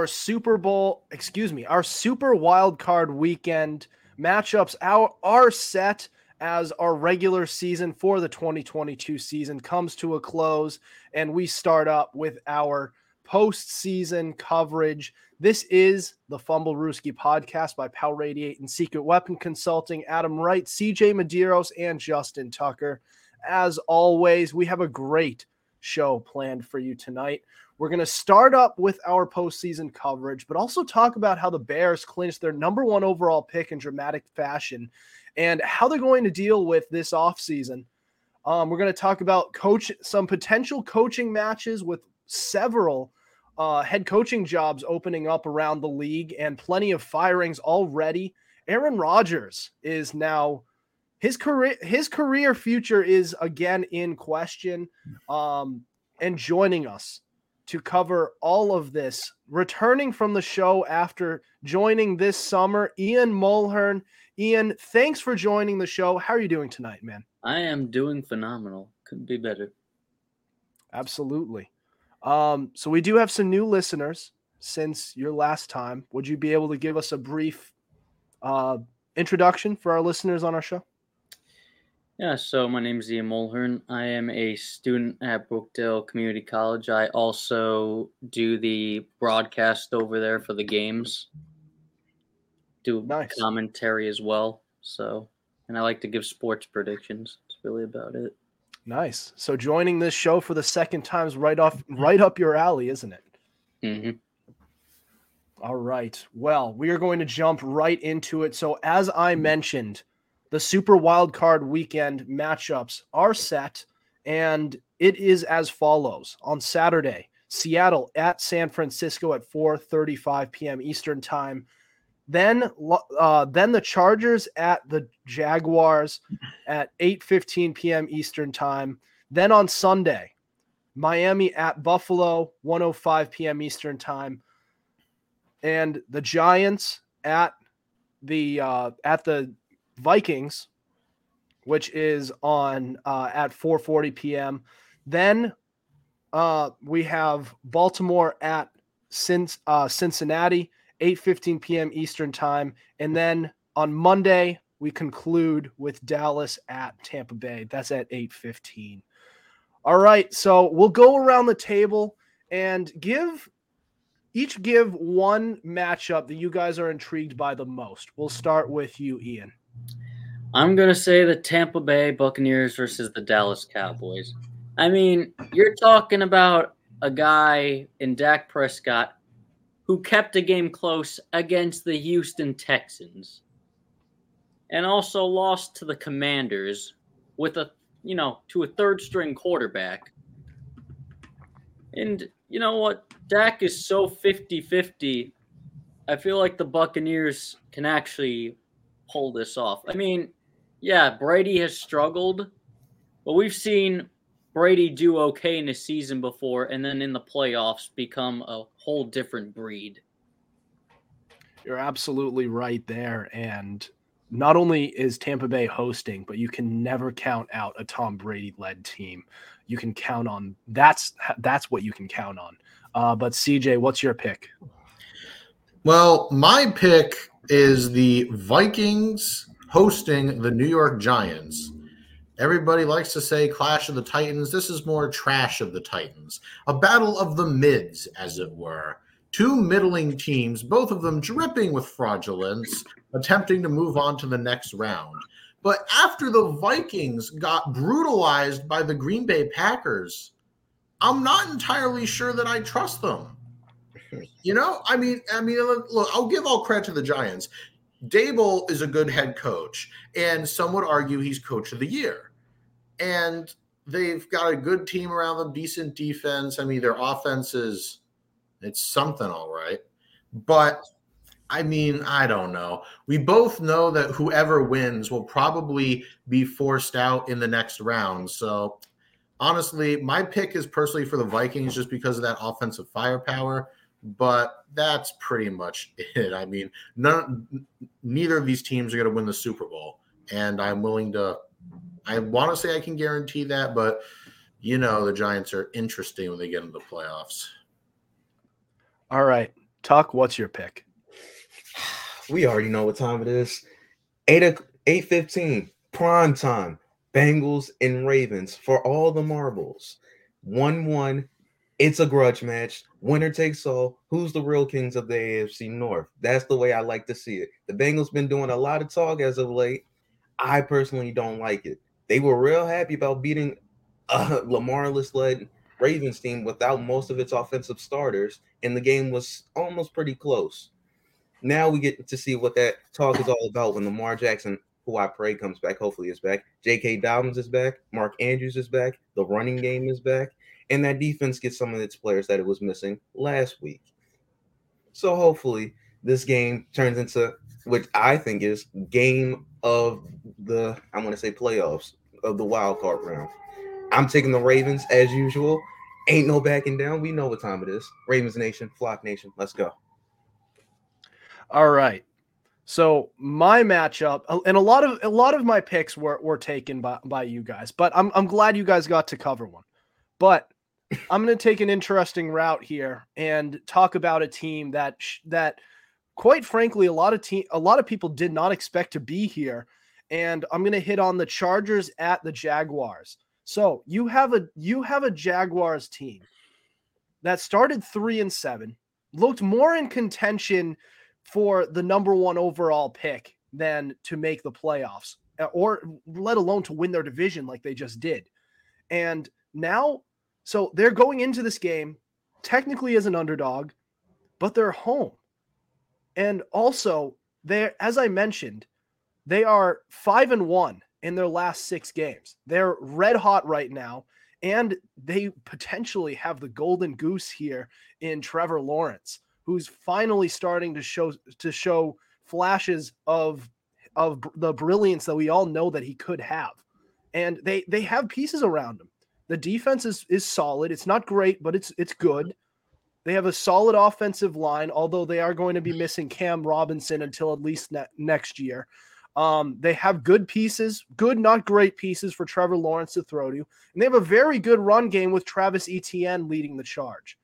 our Super Bowl, excuse me, our Super Wild Card Weekend matchups are, are set as our regular season for the 2022 season comes to a close, and we start up with our postseason coverage. This is the Fumblerooski podcast by Power Radiate and Secret Weapon Consulting. Adam Wright, CJ Medeiros, and Justin Tucker. As always, we have a great show planned for you tonight. We're going to start up with our postseason coverage, but also talk about how the Bears clinched their number one overall pick in dramatic fashion and how they're going to deal with this offseason. Um, we're going to talk about coach some potential coaching matches with several uh, head coaching jobs opening up around the league and plenty of firings already. Aaron Rodgers is now his career his career future is again in question. Um, and joining us to cover all of this. Returning from the show after joining this summer, Ian Mulhearne. Ian, thanks for joining the show. How are you doing tonight, man? I am doing phenomenal. Couldn't be better. Absolutely. Um, so we do have some new listeners since your last time. Would you be able to give us a brief uh, introduction for our listeners on our show? Yeah, so my name is Ian Mulhearne. I am a student at Brookdale Community College. I also do the broadcast over there for the games. Do nice. commentary as well. So, and I like to give sports predictions. That's really about it. Nice. So joining this show for the second time is right off right up your alley, isn't it? Mm-hmm. All right. Well, we are going to jump right into it. So as I mentioned, the Super Wild Card Weekend matchups are set, and it is as follows: on Saturday, Seattle at San Francisco at 4:35 p.m. Eastern Time. Then, uh, then the Chargers at the Jaguars at 8:15 p.m. Eastern Time. Then on Sunday, Miami at Buffalo 1:05 p.m. Eastern Time, and the Giants at the uh, at the Vikings, which is on uh, at 4:40 p.m. Then uh, we have Baltimore at uh, Cincinnati, 8:15 p.m. Eastern time, and then on Monday we conclude with Dallas at Tampa Bay. That's at 8:15. All right, so we'll go around the table and give each give one matchup that you guys are intrigued by the most. We'll start with you, Ian. I'm going to say the Tampa Bay Buccaneers versus the Dallas Cowboys. I mean, you're talking about a guy in Dak Prescott who kept a game close against the Houston Texans and also lost to the Commanders with a, you know, to a third string quarterback. And you know what? Dak is so 50 50. I feel like the Buccaneers can actually pull this off. I mean, yeah, Brady has struggled, but we've seen Brady do okay in a season before and then in the playoffs become a whole different breed. You're absolutely right there. And not only is Tampa Bay hosting, but you can never count out a Tom Brady led team. You can count on that's that's what you can count on. Uh, but CJ, what's your pick? Well, my pick is the Vikings hosting the New York Giants. Everybody likes to say Clash of the Titans. This is more Trash of the Titans. A battle of the mids, as it were. Two middling teams, both of them dripping with fraudulence, attempting to move on to the next round. But after the Vikings got brutalized by the Green Bay Packers, I'm not entirely sure that I trust them. You know, I mean, I mean, look, I'll give all credit to the Giants. Daboll is a good head coach, and some would argue he's coach of the year. And they've got a good team around them, decent defense. I mean, their offense is it's something all right. But I mean, I don't know. We both know that whoever wins will probably be forced out in the next round. So honestly, my pick is personally for the Vikings just because of that offensive firepower. But that's pretty much it. I mean, none, neither of these teams are going to win the Super Bowl, and I'm willing to. I want to say I can guarantee that, but you know the Giants are interesting when they get into the playoffs. All right, Tuck, what's your pick? We already know what time it is. Eight eight fifteen prime time. Bengals and Ravens for all the marbles. One one. It's a grudge match. Winner takes all. Who's the real kings of the AFC North? That's the way I like to see it. The Bengals been doing a lot of talk as of late. I personally don't like it. They were real happy about beating uh, a Lamarless led Ravens team without most of its offensive starters, and the game was almost pretty close. Now we get to see what that talk is all about when Lamar Jackson, who I pray comes back, hopefully is back. J.K. Dobbins is back. Mark Andrews is back. The running game is back and that defense gets some of its players that it was missing last week. So hopefully this game turns into which I think is game of the I want to say playoffs of the wild card round. I'm taking the Ravens as usual. Ain't no backing down. We know what time it is. Ravens Nation, Flock Nation. Let's go. All right. So my matchup, and a lot of a lot of my picks were, were taken by, by you guys, but I'm I'm glad you guys got to cover one. But I'm going to take an interesting route here and talk about a team that that quite frankly a lot of team a lot of people did not expect to be here and I'm going to hit on the Chargers at the Jaguars. So, you have a you have a Jaguars team that started 3 and 7, looked more in contention for the number 1 overall pick than to make the playoffs or let alone to win their division like they just did. And now so they're going into this game technically as an underdog, but they're home. And also, they as I mentioned, they are 5 and 1 in their last 6 games. They're red hot right now and they potentially have the golden goose here in Trevor Lawrence, who's finally starting to show to show flashes of of the brilliance that we all know that he could have. And they they have pieces around him. The defense is is solid. It's not great, but it's it's good. They have a solid offensive line, although they are going to be missing Cam Robinson until at least ne- next year. Um, they have good pieces, good, not great pieces for Trevor Lawrence to throw to. And they have a very good run game with Travis Etienne leading the charge.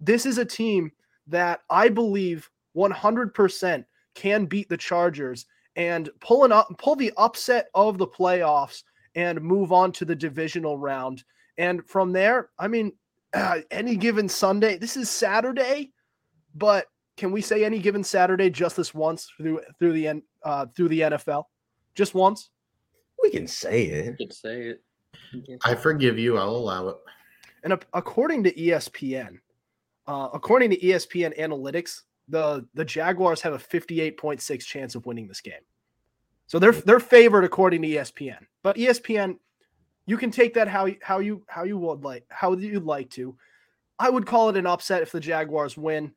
This is a team that I believe 100% can beat the Chargers and pull, an up, pull the upset of the playoffs and move on to the divisional round. And from there, I mean, uh, any given Sunday, this is Saturday, but can we say any given Saturday just this once through through the uh, through the NFL, just once? We can say it. You can say it. I forgive you. I'll allow it. And according to ESPN, uh, according to ESPN analytics, the the Jaguars have a 58.6 chance of winning this game. So they're they're favored according to ESPN. But ESPN, you can take that how how you how you would like how you'd like to. I would call it an upset if the Jaguars win.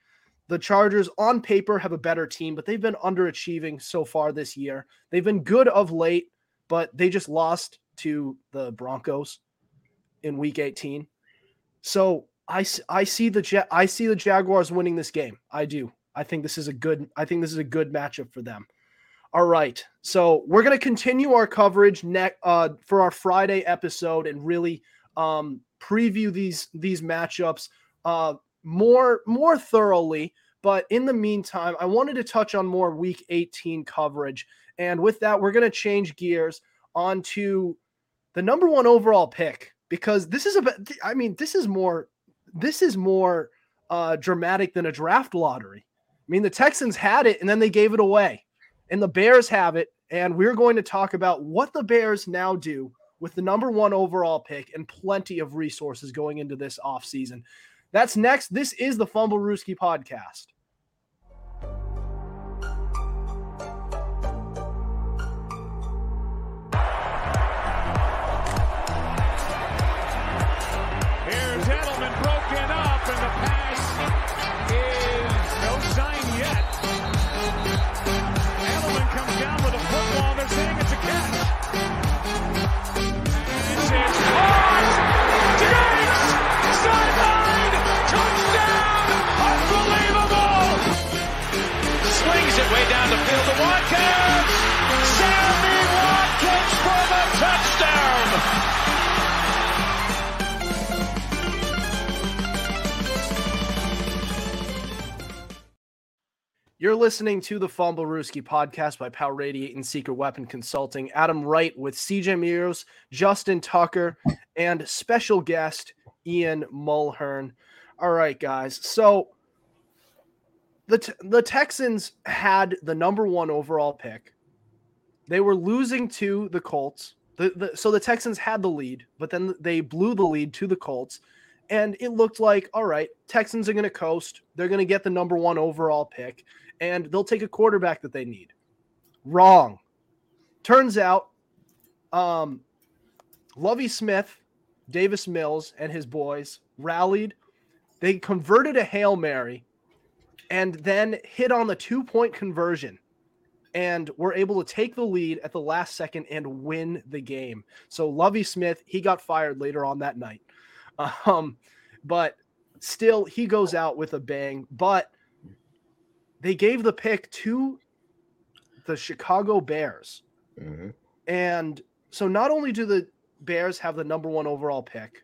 The Chargers on paper have a better team, but they've been underachieving so far this year. They've been good of late, but they just lost to the Broncos in week 18. So I, I see the I see the Jaguars winning this game. I do. I think this is a good I think this is a good matchup for them. All right. So we're going to continue our coverage next uh, for our Friday episode and really um, preview these these matchups uh, more more thoroughly. But in the meantime, I wanted to touch on more Week 18 coverage, and with that, we're going to change gears onto the number one overall pick because this is a. I mean, this is more this is more uh, dramatic than a draft lottery. I mean, the Texans had it and then they gave it away and the Bears have it. And we're going to talk about what the Bears now do with the number one overall pick and plenty of resources going into this offseason. That's next. This is the Fumblerooski podcast. You're listening to the Fumblerooski podcast by Power Radiate and Secret Weapon Consulting. Adam Wright with CJ Medeiros, Justin Tucker, and special guest Ian Mulhearne. All right, guys. So the t- the Texans had the number one overall pick. They were losing to the Colts. The, the, so the Texans had the lead, but then they blew the lead to the Colts. And it looked like, all right, Texans are going to coast. They're going to get the number one overall pick, and they'll take a quarterback that they need. Wrong. Turns out, um, Lovie Smith, Davis Mills, and his boys rallied. They converted a Hail Mary and then hit on the two point conversion and were able to take the lead at the last second and win the game. So Lovie Smith, he got fired later on that night. Um, but still he goes out with a bang, but they gave the pick to the Chicago Bears. Mhm. And so not only do the Bears have the number 1 overall pick,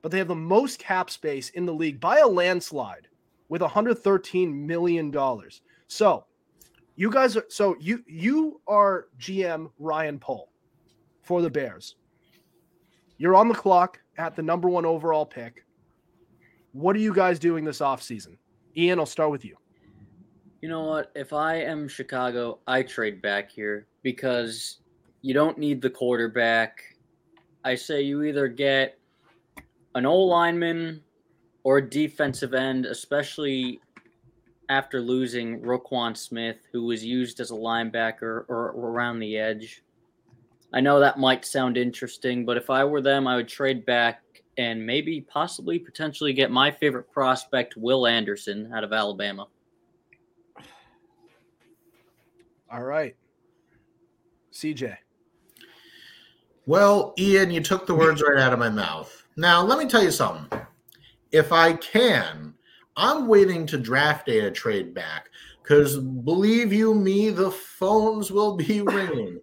but they have the most cap space in the league by a landslide with 113 million dollars. So, you guys are so you you are GM Ryan Poles for the Bears. You're on the clock at the number 1 overall pick. What are you guys doing this offseason? Ian, I'll start with you. You know what? If I am Chicago, I trade back here because you don't need the quarterback. I say you either get an O lineman or a defensive end, especially after losing Roquan Smith, who was used as a linebacker or around the edge. I know that might sound interesting, but if I were them, I would trade back and maybe possibly potentially get my favorite prospect, Will Anderson, out of Alabama. All right. CJ. Well, Ian, you took the words right out of my mouth. Now, let me tell you something. If I can, I'm waiting to draft day to trade back because believe you me, the phones will be ringing.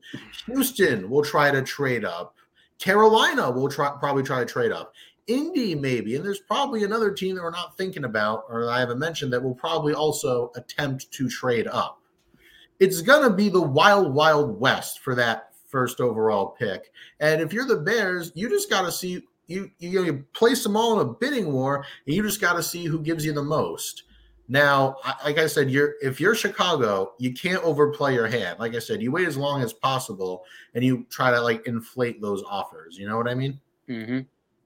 Houston will try to trade up. Carolina will try, probably try to trade up. Indy, maybe. And there's probably another team that we're not thinking about or I haven't mentioned that will probably also attempt to trade up. It's going to be the wild, wild west for that first overall pick. And if you're the Bears, you just got to see you you, you place them all in a bidding war, and you just got to see who gives you the most. Now, like I said, you're if you're Chicago, you can't overplay your hand. Like I said, you wait as long as possible, and you try to like inflate those offers. You know what I mean? Mm-hmm.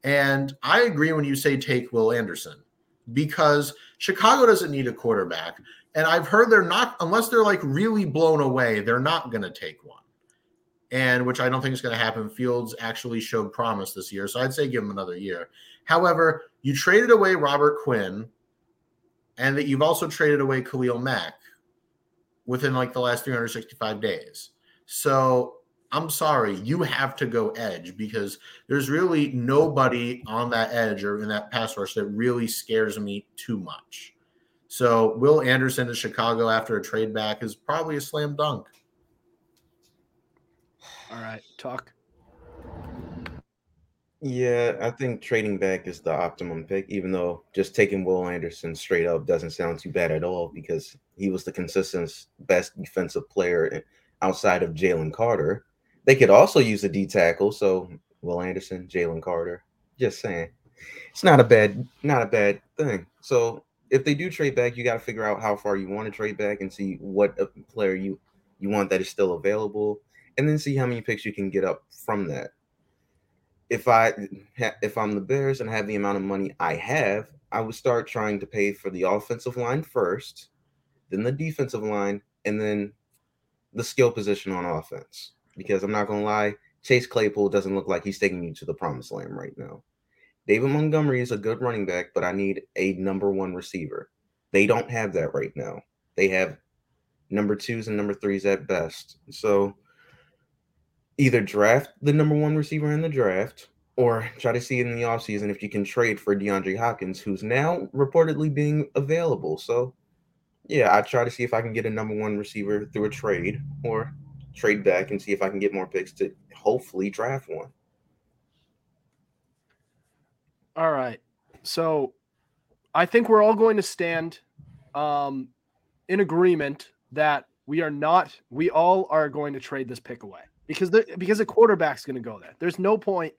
And I agree when you say take Will Anderson because Chicago doesn't need a quarterback. And I've heard they're not, unless they're like really blown away, they're not going to take one. And which I don't think is going to happen. Fields actually showed promise this year. So I'd say give him another year. However, you traded away Robert Quinn and that you've also traded away Khalil Mack within like the last 365 days. So I'm sorry, you have to go edge because there's really nobody on that edge or in that pass rush that really scares me too much. So Will Anderson to Chicago after a trade back is probably a slam dunk. All right, talk. Yeah, I think trading back is the optimum pick, even though just taking Will Anderson straight up doesn't sound too bad at all because he was the consistent best defensive player outside of Jalen Carter. They could also use a D tackle, so Will Anderson, Jalen Carter. Just saying, it's not a bad, not a bad thing. So if they do trade back, you got to figure out how far you want to trade back and see what player you you want that is still available, and then see how many picks you can get up from that if I if I'm the Bears and have the amount of money I have, I would start trying to pay for the offensive line first, then the defensive line, and then the skill position on offense. Because I'm not gonna lie, Chase Claypool doesn't look like he's taking you to the promised land right now. David Montgomery is a good running back, but I need a number one receiver. They don't have that right now. They have number twos and number threes at best. So either draft the number one receiver in the draft or try to see in the offseason if you can trade for DeAndre Hopkins, who's now reportedly being available. So, yeah, I try to see if I can get a number one receiver through a trade or trade back and see if I can get more picks to hopefully draft one. All right. So I think we're all going to stand um, in agreement that we are not we all are going to trade this pick away because the because a quarterback's going to go there. There's no point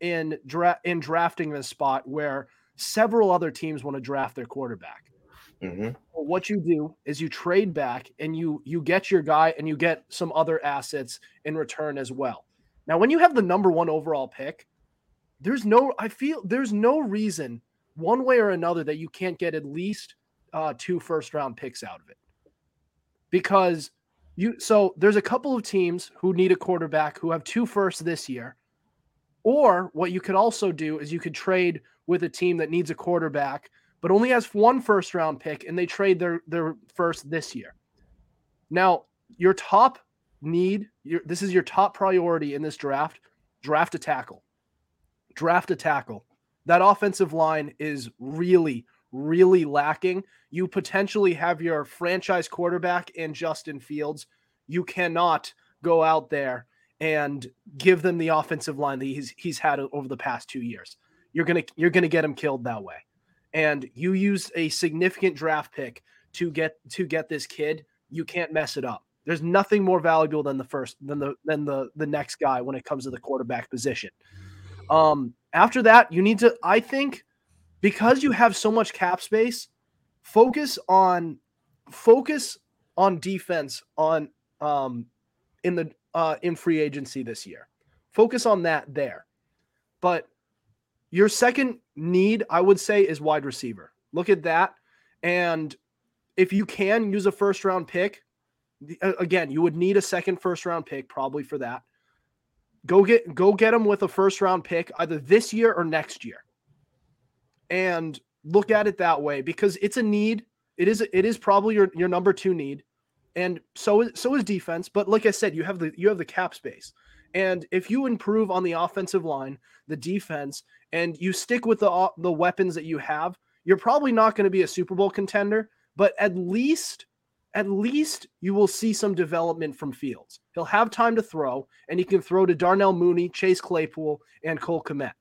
in dra- in drafting this spot where several other teams want to draft their quarterback. Mhm. What you do is you trade back and you you get your guy and you get some other assets in return as well. Now, when you have the number one overall pick, there's no I feel there's no reason one way or another that you can't get at least uh, two first round picks out of it because you so there's a couple of teams who need a quarterback who have two firsts this year or what you could also do is you could trade with a team that needs a quarterback but only has one first round pick and they trade their their first this year. Now, your top need, your, this is your top priority in this draft, draft a tackle. Draft a tackle. That offensive line is really really lacking. You potentially have your franchise quarterback in Justin Fields. You cannot go out there and give them the offensive line that he's he's had over the past 2 years. You're to you're to get him killed that way and you use a significant draft pick to get to get this kid, you can't mess it up. There's nothing more valuable than the first than the than the the next guy when it comes to the quarterback position. Um, after that, you need to, I think, because you have so much cap space, focus on focus on defense on um in the uh in free agency this year. Focus on that there. But your second need, I would say, is wide receiver. Look at that. And if you can use a first round pick, again, you would need a second first round pick probably for that. Go get go get them with a first round pick either this year or next year. And look at it that way because it's a need. It is it is probably your your number 2 need. And so is so is defense, but like I said, you have the you have the cap space. And if you improve on the offensive line, the defense, and you stick with the uh, the weapons that you have, you're probably not going to be a Super Bowl contender, but at least at least you will see some development from Fields. He'll have time to throw, and he can throw to Darnell Mooney, Chase Claypool, and Cole Kmet,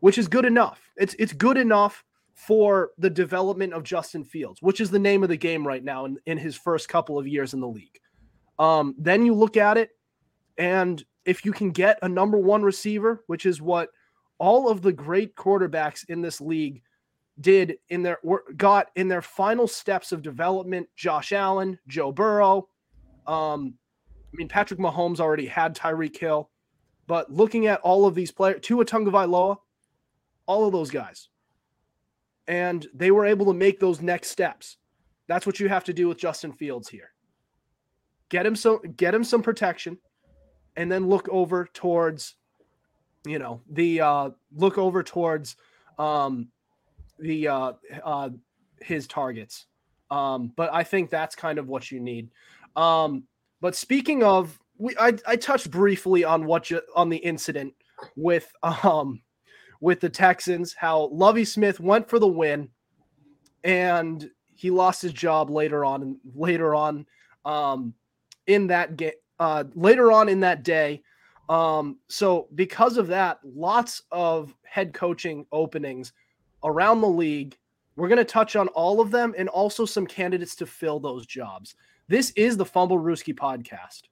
which is good enough. It's it's good enough for the development of Justin Fields, which is the name of the game right now in, in his first couple of years in the league. Um, then you look at it, and if you can get a number one receiver, which is what all of the great quarterbacks in this league did in their got in their final steps of development. Josh Allen, Joe Burrow. Um, I mean, Patrick Mahomes already had Tyreek Hill, but looking at all of these players, Tua Tagovailoa, all of those guys, and they were able to make those next steps. That's what you have to do with Justin Fields here. Get him so get him some protection, and then look over towards you know the uh look over towards um the uh uh his targets. Um but i think that's kind of what you need. Um but speaking of we i, I touched briefly on what you on the incident with um with the texans how lovie smith went for the win and he lost his job later on later on um in that game uh later on in that day um, so because of that, lots of head coaching openings around the league. We're going to touch on all of them and also some candidates to fill those jobs. This is the Fumblerooski podcast.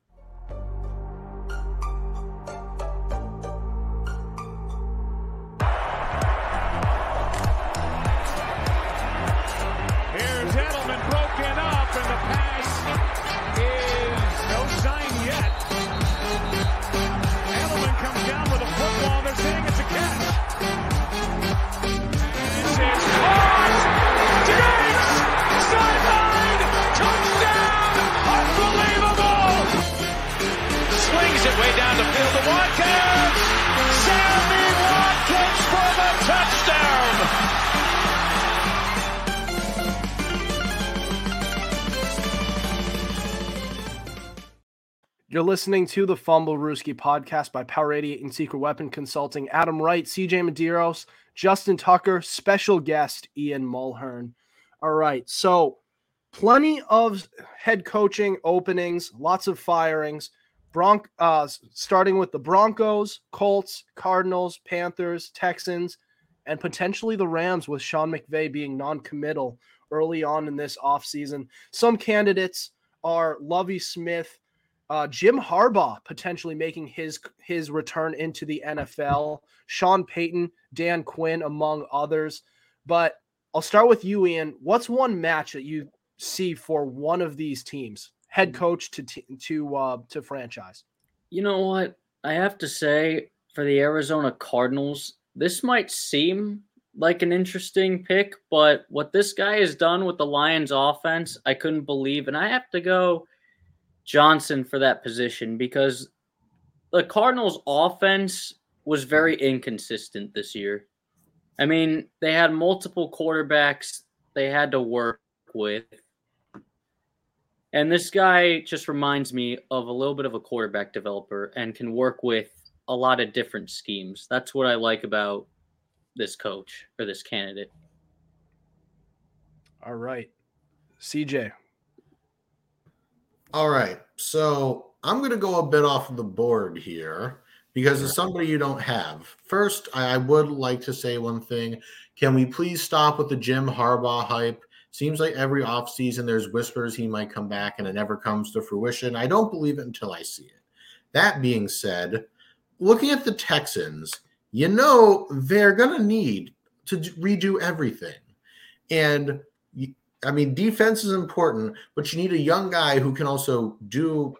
Watkins. Sammy Watkins for the touchdown. You're listening to the Fumblerooski podcast by Power 88 and Secret Weapon Consulting. Adam Wright, CJ Medeiros, Justin Tucker, special guest Ian Mulhearne. All right, so plenty of head coaching openings, lots of firings. Bronc, uh, starting with the Broncos, Colts, Cardinals, Panthers, Texans, and potentially the Rams, with Sean McVay being non-committal early on in this offseason. Some candidates are Lovie Smith, uh, Jim Harbaugh potentially making his his return into the NFL, Sean Payton, Dan Quinn, among others. But I'll start with you, Ian. What's one match that you see for one of these teams, head coach to to uh, to franchise? You know what? I have to say, for the Arizona Cardinals, this might seem like an interesting pick, but what this guy has done with the Lions offense, I couldn't believe. And I have to go Johnson for that position because the Cardinals offense was very inconsistent this year. I mean, they had multiple quarterbacks they had to work with. And this guy just reminds me of a little bit of a quarterback developer and can work with a lot of different schemes. That's what I like about this coach or this candidate. All right. CJ. All right. So I'm going to go a bit off the board here because it's somebody you don't have. First, I would like to say one thing. Can we please stop with the Jim Harbaugh hype? Seems like every offseason there's whispers he might come back and it never comes to fruition. I don't believe it until I see it. That being said, looking at the Texans, you know they're going to need to redo everything. And I mean, defense is important, but you need a young guy who can also do,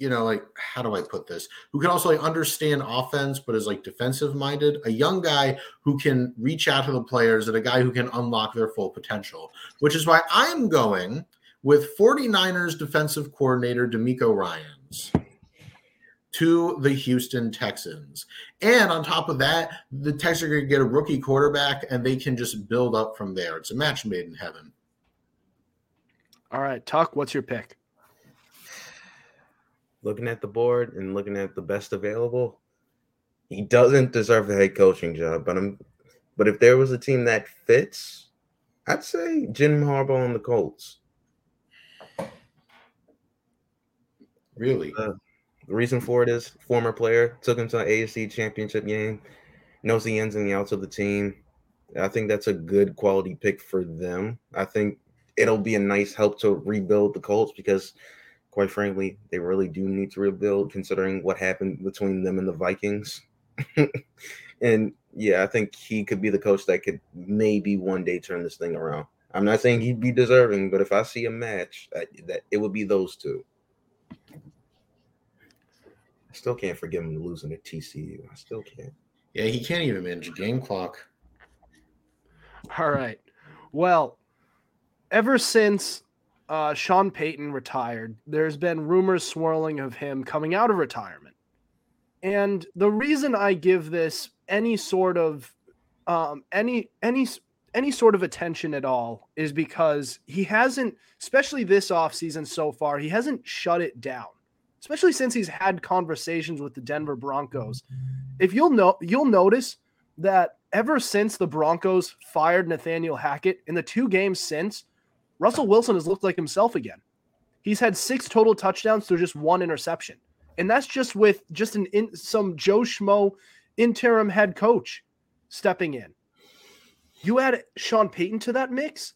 you know, like how do I put this? Who can also like understand offense, but is like defensive minded. A young guy who can reach out to the players and a guy who can unlock their full potential, which is why I'm going with 49ers defensive coordinator DeMeco Ryans to the Houston Texans. And on top of that, the Texans are going to get a rookie quarterback and they can just build up from there. It's a match made in heaven. All right, Tuck, what's your pick? Looking at the board and looking at the best available, he doesn't deserve a head coaching job. But I'm, but if there was a team that fits, I'd say Jim Harbaugh and the Colts. Really? Uh, the reason for it is former player took him to an AFC championship game, knows the ins and the outs of the team. I think that's a good quality pick for them. I think it'll be a nice help to rebuild the Colts because, quite frankly, they really do need to rebuild considering what happened between them and the Vikings. and yeah, I think he could be the coach that could maybe one day turn this thing around. I'm not saying he'd be deserving, but if I see a match, that, that it would be those two. I still can't forgive him losing to TCU. I still can't. Yeah, he can't even manage a game clock. All right. Well, ever since uh, Sean Payton retired, there's been rumors swirling of him coming out of retirement. And the reason I give this any sort of um, any any any sort of attention at all is because he hasn't, especially this offseason so far, he hasn't shut it down especially since he's had conversations with the Denver Broncos. If you'll know, you'll notice that ever since the Broncos fired Nathaniel Hackett in the two games since, Russell Wilson has looked like himself again. He's had six total touchdowns to just one interception, and that's just with just an in, some Joe Schmo interim head coach stepping in. You add Sean Payton to that mix,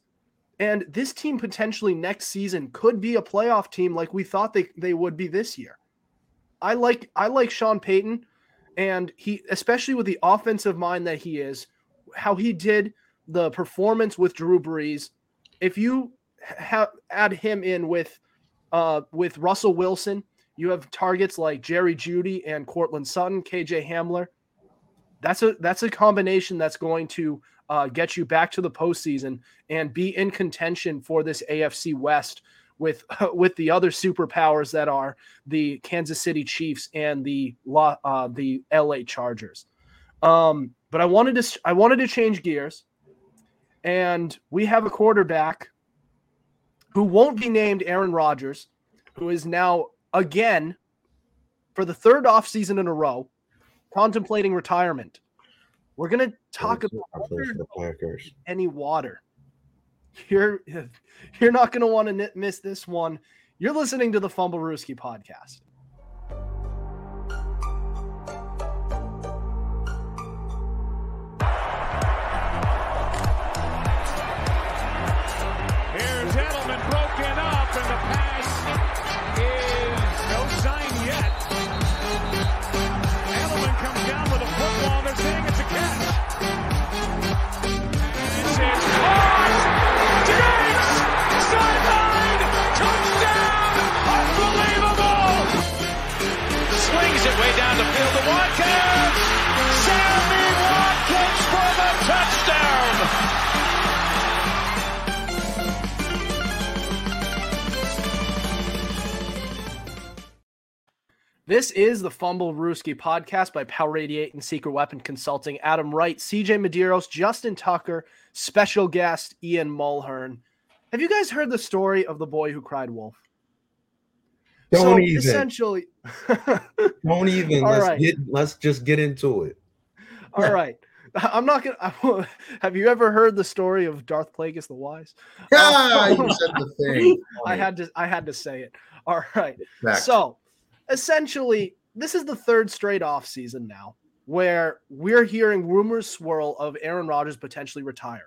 and this team potentially next season could be a playoff team like we thought they, they would be this year. I like I like Sean Payton and he especially with the offensive mind that he is, how he did the performance with Drew Brees. If you add him in with uh with Russell Wilson, you have targets like Jerry Jeudy and Courtland Sutton, KJ Hamler. That's a that's a combination that's going to uh, get you back to the postseason and be in contention for this AFC West with with the other superpowers that are the Kansas City Chiefs and the uh, the LA Chargers. Um, but I wanted to I wanted to change gears, and we have a quarterback who won't be named Aaron Rodgers, who is now again for the third offseason in a row contemplating retirement. We're gonna talk about any water. You're you're not gonna want to miss this one. You're listening to the Fumble Fumblerooski podcast. This is the Fumblerooski podcast by Power 88 and Secret Weapon Consulting. Adam Wright, CJ Medeiros, Justin Tucker, special guest Ian Mulhearne. Have you guys heard the story of the boy who cried wolf? Don't so even. essentially, Don't even. All let's right. get. Let's just get into it. all right. I'm not gonna. I have you ever heard the story of Darth Plagueis the Wise? Yeah, oh. you said the thing. I had to. I had to say it. All right. Back. So, essentially, this is the third straight off season now where we're hearing rumors swirl of Aaron Rodgers potentially retiring.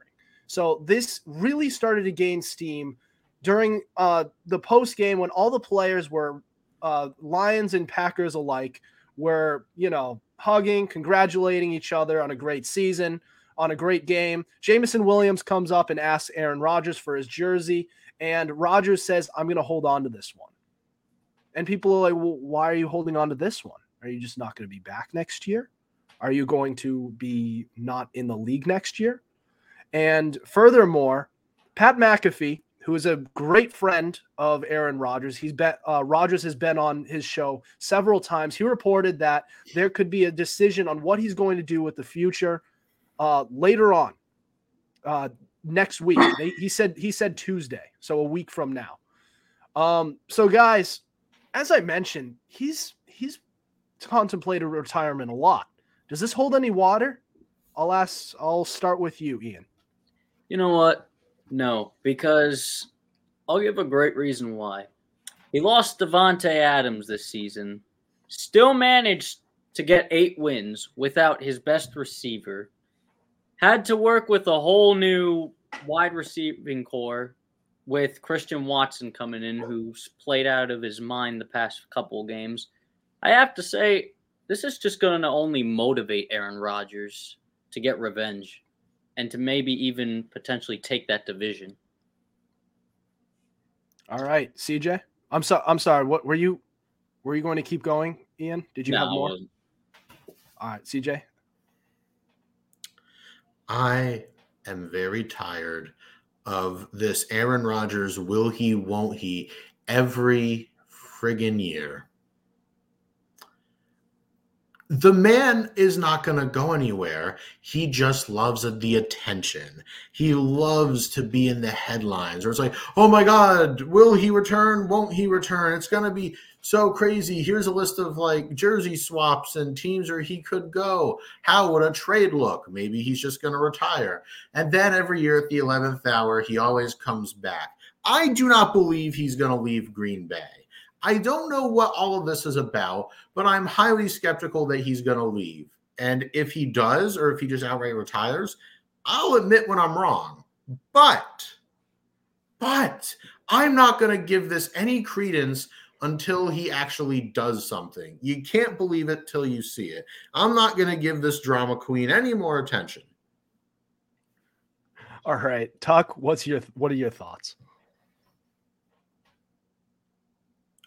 So this really started to gain steam during uh, the post game when all the players were uh, Lions and Packers alike were, you know, hugging, congratulating each other on a great season, on a great game. Jameson Williams comes up and asks Aaron Rodgers for his jersey, and Rodgers says, "I'm going to hold on to this one." And people are like, well, why are you holding on to this one? Are you just not going to be back next year? Are you going to be not in the league next year? And furthermore, Pat McAfee, who is a great friend of Aaron Rodgers, he's been uh, Rodgers has been on his show several times. He reported that there could be a decision on what he's going to do with the future uh, later on uh, next week. They, he said he said Tuesday, so a week from now. Um, so guys, as I mentioned, he's he's contemplated retirement a lot. Does this hold any water? I'll ask. I'll start with you, Ian. You know what? No, because I'll give a great reason why. He lost Davante Adams this season, still managed to get eight wins without his best receiver. Had to work with a whole new wide receiving core with Christian Watson coming in, who's played out of his mind the past couple of games. I have to say, this is just going to only motivate Aaron Rodgers to get revenge and to maybe even potentially take that division. All right, CJ. I'm sorry. I'm sorry. What were you? Were you going to keep going, Ian? Did you No, have I more? wasn't. All right, CJ. I am very tired of this Aaron Rodgers will he, won't he, every friggin' year. The man is not going to go anywhere. He just loves the attention. He loves to be in the headlines. Or it's like, oh my God, will he return? Won't he return? It's going to be so crazy. Here's a list of like jersey swaps and teams where he could go. How would a trade look? Maybe he's just going to retire. And then every year at the 11th hour, he always comes back. I do not believe he's going to leave Green Bay. I don't know what all of this is about, but I'm highly skeptical that he's going to leave. And if he does, or if he just outright retires, I'll admit when I'm wrong. But, but I'm not going to give this any credence until he actually does something. You can't believe it till you see it. I'm not going to give this drama queen any more attention. All right, Tuck. What's your what are your thoughts?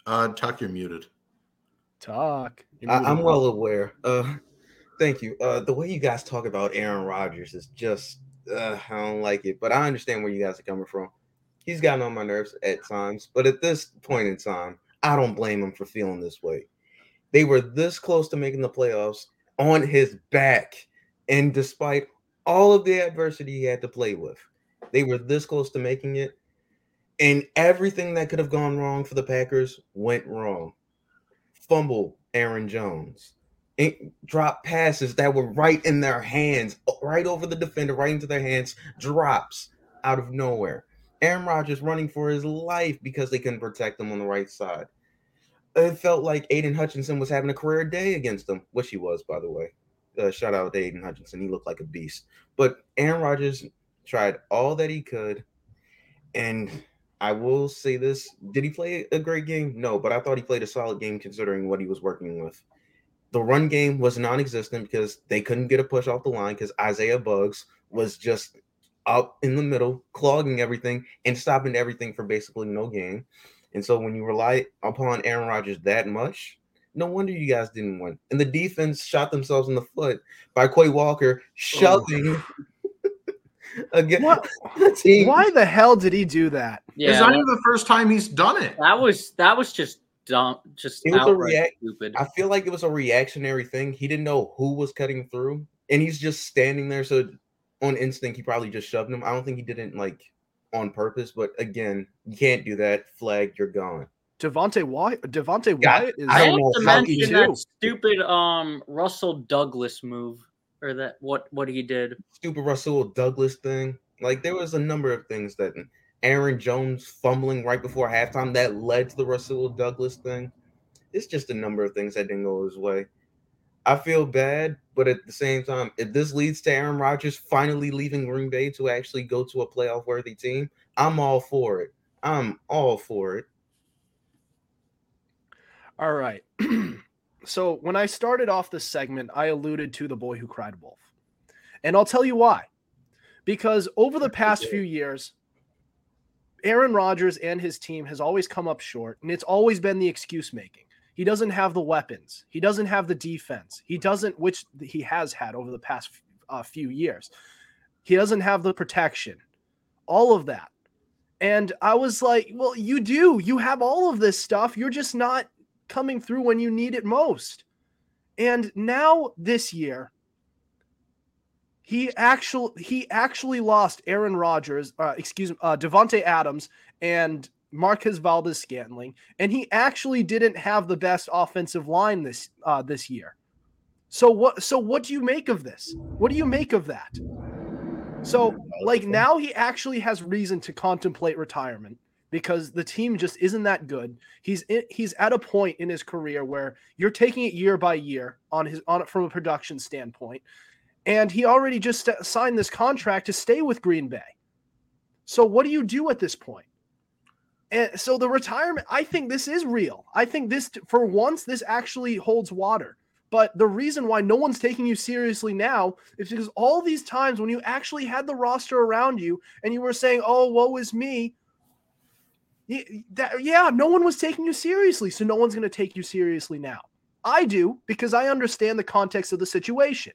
Uh, Tuck, you're muted. Tuck. you're I, muted. I'm well aware. Uh, thank you. Uh, the way you guys talk about Aaron Rodgers is just uh, I don't like it, but I understand where you guys are coming from. He's gotten on my nerves at times, but at this point in time, I don't blame him for feeling this way. They were this close to making the playoffs on his back, and despite all of the adversity he had to play with, they were this close to making it. And everything that could have gone wrong for the Packers went wrong. Fumble Aaron Jones. Drop passes that were right in their hands, right over the defender, right into their hands, drops out of nowhere. Aaron Rodgers running for his life because they couldn't protect him on the right side. It felt like Aidan Hutchinson was having a career day against him, which he was, by the way. Uh, shout out to Aidan Hutchinson. He looked like a beast. But Aaron Rodgers tried all that he could, and I will say this: Did he play a great game? No, but I thought he played a solid game considering what he was working with. The run game was non-existent because they couldn't get a push off the line because Isaiah Buggs was just up in the middle, clogging everything and stopping everything for basically no gain. And so when you rely upon Aaron Rodgers that much, no wonder you guys didn't win. And the defense shot themselves in the foot by Quay Walker oh shoving again. What? the team. Why the hell did he do that? it's Yeah, not that, even the first time he's done it. that was that was just dumb, just It was a outright react- stupid. I feel like it was a reactionary thing. He didn't know who was cutting through, and he's just standing there. So on instinct, he probably just shoved him. I don't think he didn't like on purpose. But again, you can't do that. Flag, you're gone. Devonte Wyatt. Devonte Yeah, Wyatt is. I I don't have know to how he mention knew. that stupid um Rasul Douglas move or that what what he did. Stupid Rasul Douglas thing. Like there was a number of things that Aaron Jones fumbling right before halftime that led to the Rasul Douglas thing. It's just a number of things that didn't go his way. I feel bad, but at the same time, if this leads to Aaron Rodgers finally leaving Green Bay to actually go to a playoff worthy team, I'm all for it. I'm all for it. All right. so when I started off this segment, I alluded to the boy who cried wolf. And I'll tell you why. Because over the past few years, Aaron Rodgers and his team has always come up short, and it's always been the excuse making. He doesn't have the weapons. He doesn't have the defense. He doesn't, which he has had over the past uh, few years. He doesn't have the protection. All of that. And I was like, well, you do. You have all of this stuff. You're just not coming through when you need it most. And now this year, he actually he actually lost Aaron Rodgers, uh, excuse me, uh, Davante Adams and Marquez Valdes-Scantling, and he actually didn't have the best offensive line this uh, this year. So what? So what do you make of this? What do you make of that? So like now he actually has reason to contemplate retirement because the team just isn't that good. He's in, he's at a point in his career where you're taking it year by year on his on it from a production standpoint, and he already just signed this contract to stay with Green Bay. So what do you do at this point? And so the retirement, I think this is real. I think this for once this actually holds water. But the reason why no one's taking you seriously now is because all these times when you actually had the roster around you and you were saying, "Oh, woe is me," that, yeah, no one was taking you seriously, so no one's going to take you seriously now. I do because I understand the context of the situation.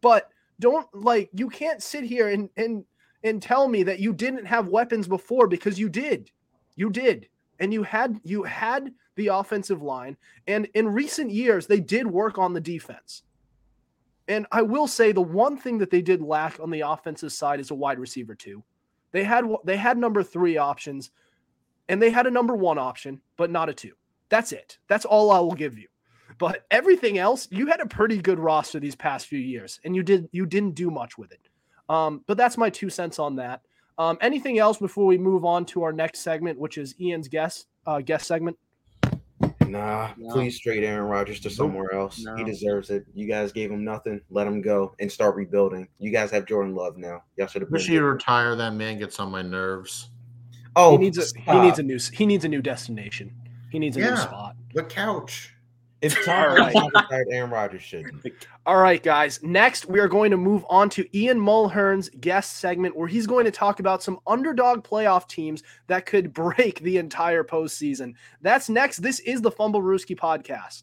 But don't like you can't sit here and and and tell me that you didn't have weapons before because you did. You did. And you had you had the offensive line and in recent years they did work on the defense. And I will say the one thing that they did lack on the offensive side is a wide receiver too. They had they had number 3 options and they had a number 1 option but not a 2. That's it. That's all I will give you. But everything else, you had a pretty good roster these past few years, and you did you didn't do much with it. Um, but that's my two cents on that. Um, anything else before we move on to our next segment, which is Ian's guest uh, guest segment? Nah, No. please trade Aaron Rodgers to somewhere else. He deserves it. You guys gave him nothing. Let him go and start rebuilding. You guys have Jordan Love now. Y'all should have Wish been. he'd retire. That man gets on my nerves. Oh, he needs a he needs a new he needs a new destination. He needs a new spot. The couch. If All Tom right. Retired, Aaron Rodgers shouldn't. All right, guys. Next, we are going to move on to Ian Mulhearne's guest segment, where he's going to talk about some underdog playoff teams that could break the entire postseason. That's next. This is the Fumblerooski podcast.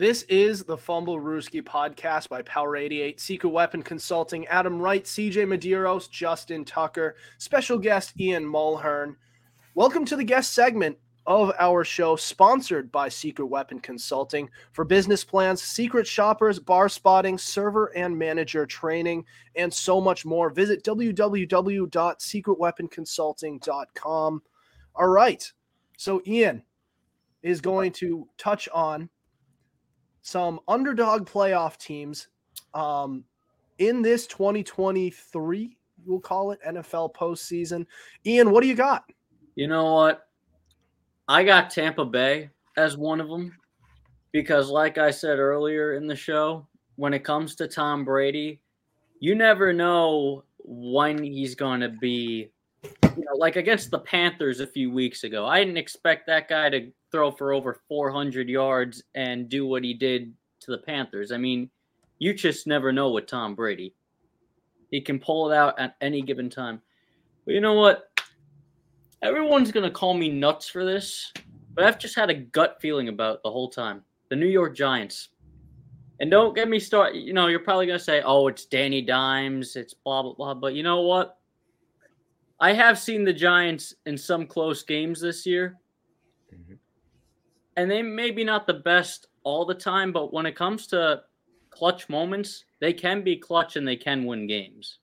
This is the Fumblerooski podcast by Power 88, Secret Weapon Consulting, Adam Wright, CJ Medeiros, Justin Tucker, special guest Ian Mulhearne. Welcome to the guest segment of our show, sponsored by Secret Weapon Consulting for business plans, secret shoppers, bar spotting, server and manager training, and so much more. Visit www.secretweaponconsulting.com. All right. So, Ian is going to touch on some underdog playoff teams um, in this 2023, we'll call it NFL postseason. Ian, what do you got? You know what? I got Tampa Bay as one of them because, like I said earlier in the show, when it comes to Tom Brady, you never know when he's going to be. You know, like against the Panthers a few weeks ago, I didn't expect that guy to throw for over 400 yards and do what he did to the Panthers. I mean, you just never know with Tom Brady. He can pull it out at any given time. But you know what? Everyone's going to call me nuts for this, but I've just had a gut feeling about the whole time. The New York Giants. And don't get me started. You know, you're probably going to say, oh, it's Danny Dimes, it's blah, blah, blah. But you know what? I have seen the Giants in some close games this year. Mm-hmm. And they maybe not the best all the time, but when it comes to clutch moments, they can be clutch and they can win games.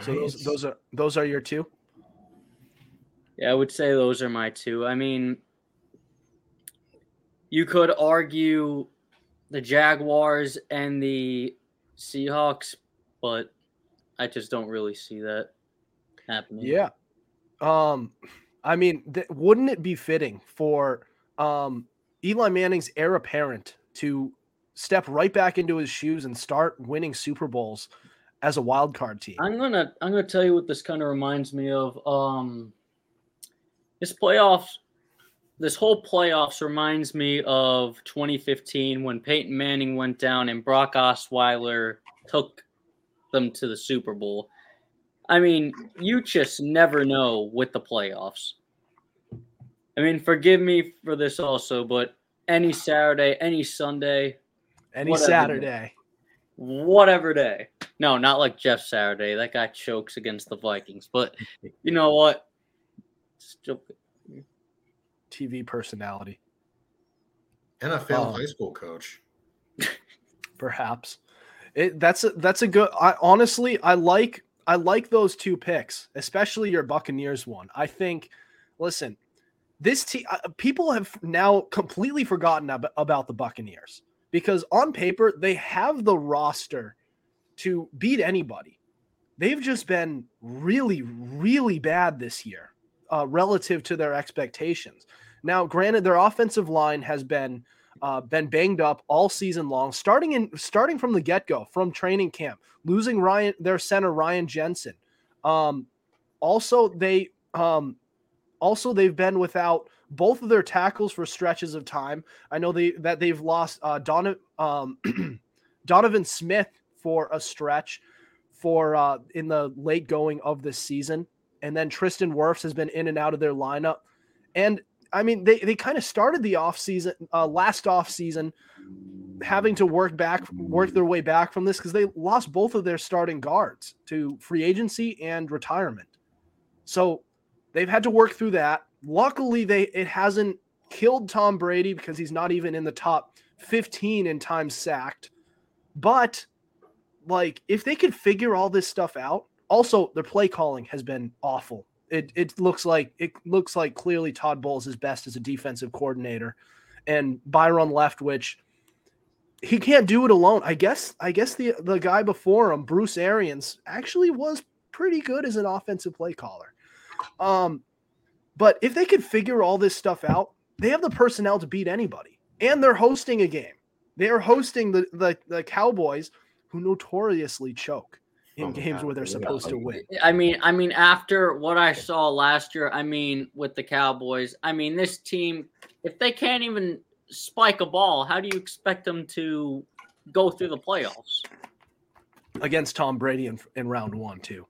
So those, those are those are your two. Yeah, I would say those are my two. I mean, you could argue the Jaguars and the Seahawks, but I just don't really see that happening. Yeah. Um, I mean, th- wouldn't it be fitting for um Eli Manning's heir apparent to step right back into his shoes and start winning Super Bowls as a wild card team. I'm gonna I'm gonna tell you what this kind of reminds me of. Um, this playoffs, this whole playoffs reminds me of 2015 when Peyton Manning went down and Brock Osweiler took them to the Super Bowl. I mean, you just never know with the playoffs. I mean, forgive me for this also, but any Saturday, any Sunday, any Saturday, day. whatever day. No, not like Jeff Saturday. That guy chokes against the Vikings. But you know what? Still... TV personality. And a failed um, high school coach. Perhaps. It, that's a, that's a good. I honestly, I like I like those two picks, especially your Buccaneers one. I think. Listen, this team uh, people have now completely forgotten ab- about the Buccaneers because on paper they have the roster to beat anybody. They've just been really, really bad this year uh, relative to their expectations. Now, granted, their offensive line has been uh, been banged up all season long, starting in starting from the get go, from training camp, losing Ryan their center Ryan Jensen. Um, also, they um, also, they've been without both of their tackles for stretches of time. I know they that they've lost uh, Donovan, um, Donovan Smith for a stretch for uh, in the late going of this season, and then Tristan Wirfs has been in and out of their lineup. And I mean, they they kind of started the off season uh, last off season having to work back work their way back from this because they lost both of their starting guards to free agency and retirement. So They've had to work through that. Luckily, they it hasn't killed Tom Brady because he's not even in the top 15 in times sacked. But like if they could figure all this stuff out, also their play calling has been awful. It it looks like it looks like clearly Todd Bowles is best as a defensive coordinator. And Byron Leftwich, he can't do it alone. I guess I guess the the guy before him, Bruce Arians, actually was pretty good as an offensive play caller. Um, but if they could figure all this stuff out, they have the personnel to beat anybody. And they're hosting a game. They are hosting the the, the Cowboys, who notoriously choke in oh games God, where they're supposed to win. I mean, I mean, after what I saw last year, I mean, with the Cowboys, I mean, this team, if they can't even spike a ball, how do you expect them to go through the playoffs? Against Tom Brady in, in round one, too.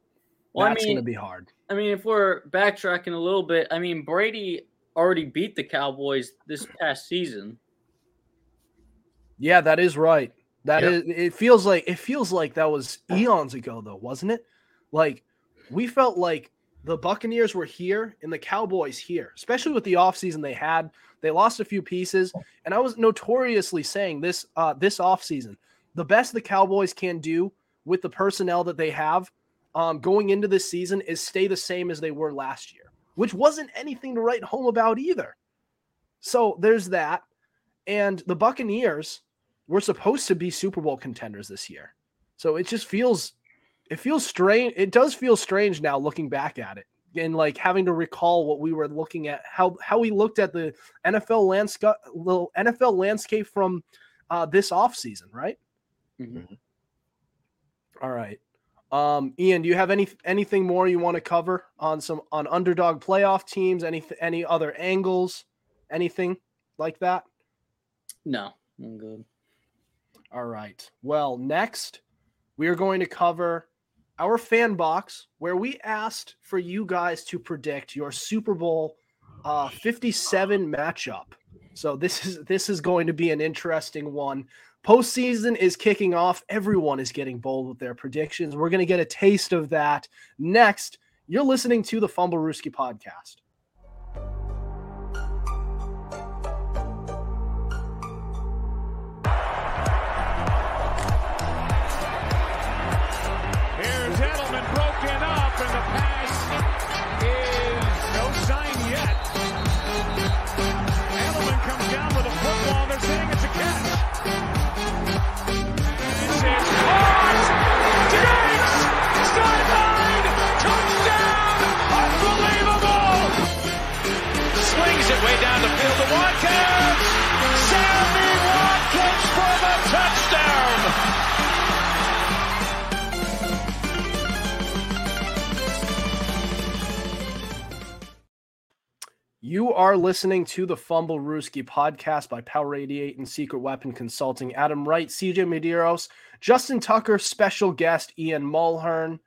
Well, That's I mean, going to be hard. I mean, if we're backtracking a little bit, I mean, Brady already beat the Cowboys this past season. Yeah, that is right. That yep. is. It feels like it feels like that was eons ago, though, wasn't it? Like we felt like the Buccaneers were here and the Cowboys here, especially with the offseason they had. They lost a few pieces, and I was notoriously saying this uh, this offseason, the best the Cowboys can do with the personnel that they have um, going into this season is stay the same as they were last year, which wasn't anything to write home about either. So there's that, and the Buccaneers were supposed to be Super Bowl contenders this year, so it just feels it feels strange. It does feel strange now looking back at it and like having to recall what we were looking at, how how we looked at the NFL landscape, little NFL landscape from uh, this offseason, right? Mhm. All right. Um, Ian, do you have any anything more you want to cover on some on underdog playoff teams? Any any other angles? Anything like that? No, I'm good. All right. Well, next we are going to cover our fan box where we asked for you guys to predict your Super Bowl uh, 57 matchup. So this is this is going to be an interesting one. Postseason is kicking off. Everyone is getting bold with their predictions. We're going to get a taste of that next. You're listening to the Fumblerooski podcast. You are listening to the Fumblerooski podcast by Power 88 and Secret Weapon Consulting. Adam Wright, CJ Medeiros, Justin Tucker, special guest Ian Mulhearne.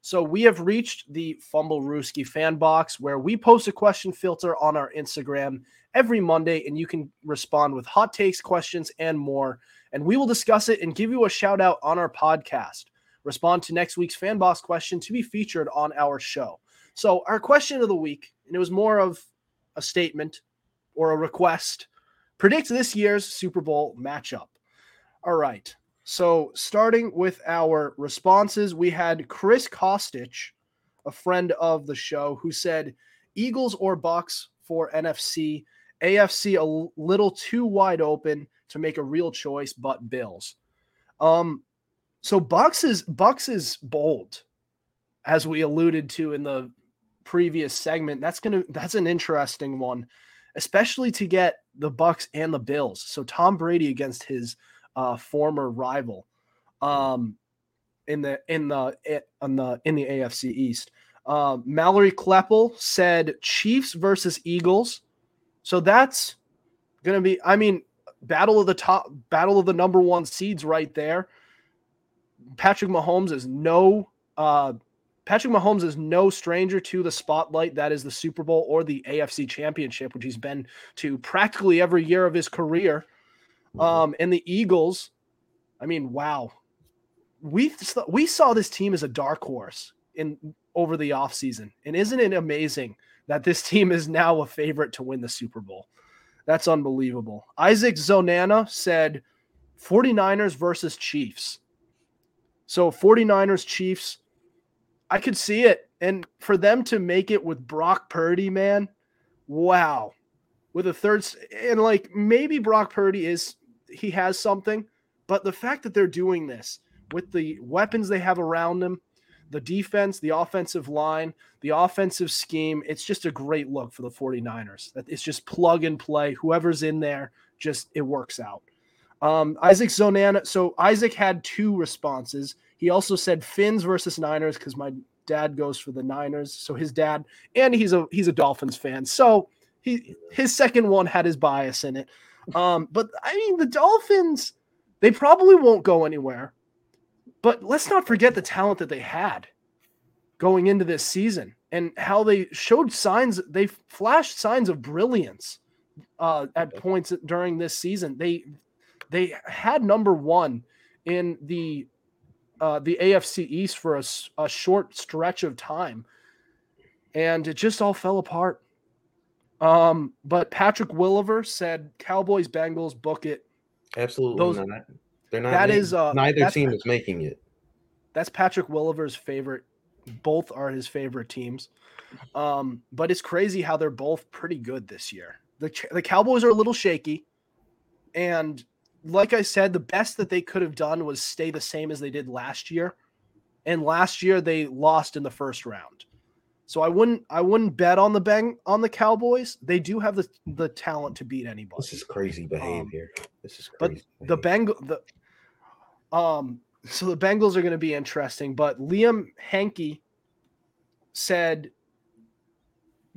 So we have reached the Fumblerooski fan box where we post a question filter on our Instagram every Monday, and you can respond with hot takes, questions, and more. And we will discuss it and give you a shout out on our podcast. Respond to next week's fan box question to be featured on our show. So our question of the week, and it was more of a statement or a request. Predict this year's Super Bowl matchup. All right. So, starting with our responses, we had Chris Kostich, a friend of the show, who said Eagles or Bucks for NFC, AFC a little too wide open to make a real choice, but Bills. Um, so Bucks is Bucks is bold, as we alluded to in the previous segment. That's gonna that's an interesting one, especially to get the Bucks and the Bills. So Tom Brady against his uh, former rival, um, in the in the in the in the AFC East. Uh, Mallory Kleppel said Chiefs versus Eagles. So that's gonna be. I mean, battle of the top, battle of the number one seeds right there. Patrick Mahomes is no uh, Patrick Mahomes is no stranger to the spotlight that is the Super Bowl or the AFC Championship, which he's been to practically every year of his career. Um, and the Eagles, I mean, wow, we we saw this team as a dark horse in over the offseason. and isn't it amazing that this team is now a favorite to win the Super Bowl? That's unbelievable. Isaac Zonana said 49ers versus Chiefs. So 49ers Chiefs I could see it. And for them to make it with Brock Purdy, man, wow. With a third, and like maybe Brock Purdy is, he has something, but the fact that they're doing this with the weapons they have around them, the defense, the offensive line, the offensive scheme, it's just a great look for the 49ers. That it's just plug and play. Whoever's in there, just it works out. Um, Isaac Zonana. So Isaac had two responses. He also said Finns versus Niners because my dad goes for the Niners. So his dad, and he's a he's a Dolphins fan. So he his second one had his bias in it. Um, but I mean the Dolphins, they probably won't go anywhere. But let's not forget the talent that they had going into this season and how they showed signs, they flashed signs of brilliance uh, at points during this season. They they had number one in the uh, the AFC East for a, a short stretch of time, and it just all fell apart. Um, but Patrick Williver said, "Cowboys, Bengals, book it." Absolutely Those- not. They're not. that making- is, uh, neither team is making it. That's Patrick Williver's favorite. Both are his favorite teams. Um, but it's crazy how they're both pretty good this year. The the Cowboys are a little shaky, and like I said, the best that they could have done was stay the same as they did last year. And last year they lost in the first round. So I wouldn't I wouldn't bet on the bang on the Cowboys. They do have the the talent to beat anybody. This is crazy behavior. this is crazy. but crazy. the. Bengal the um so the Bengals are going to be interesting, but Liam Hankey said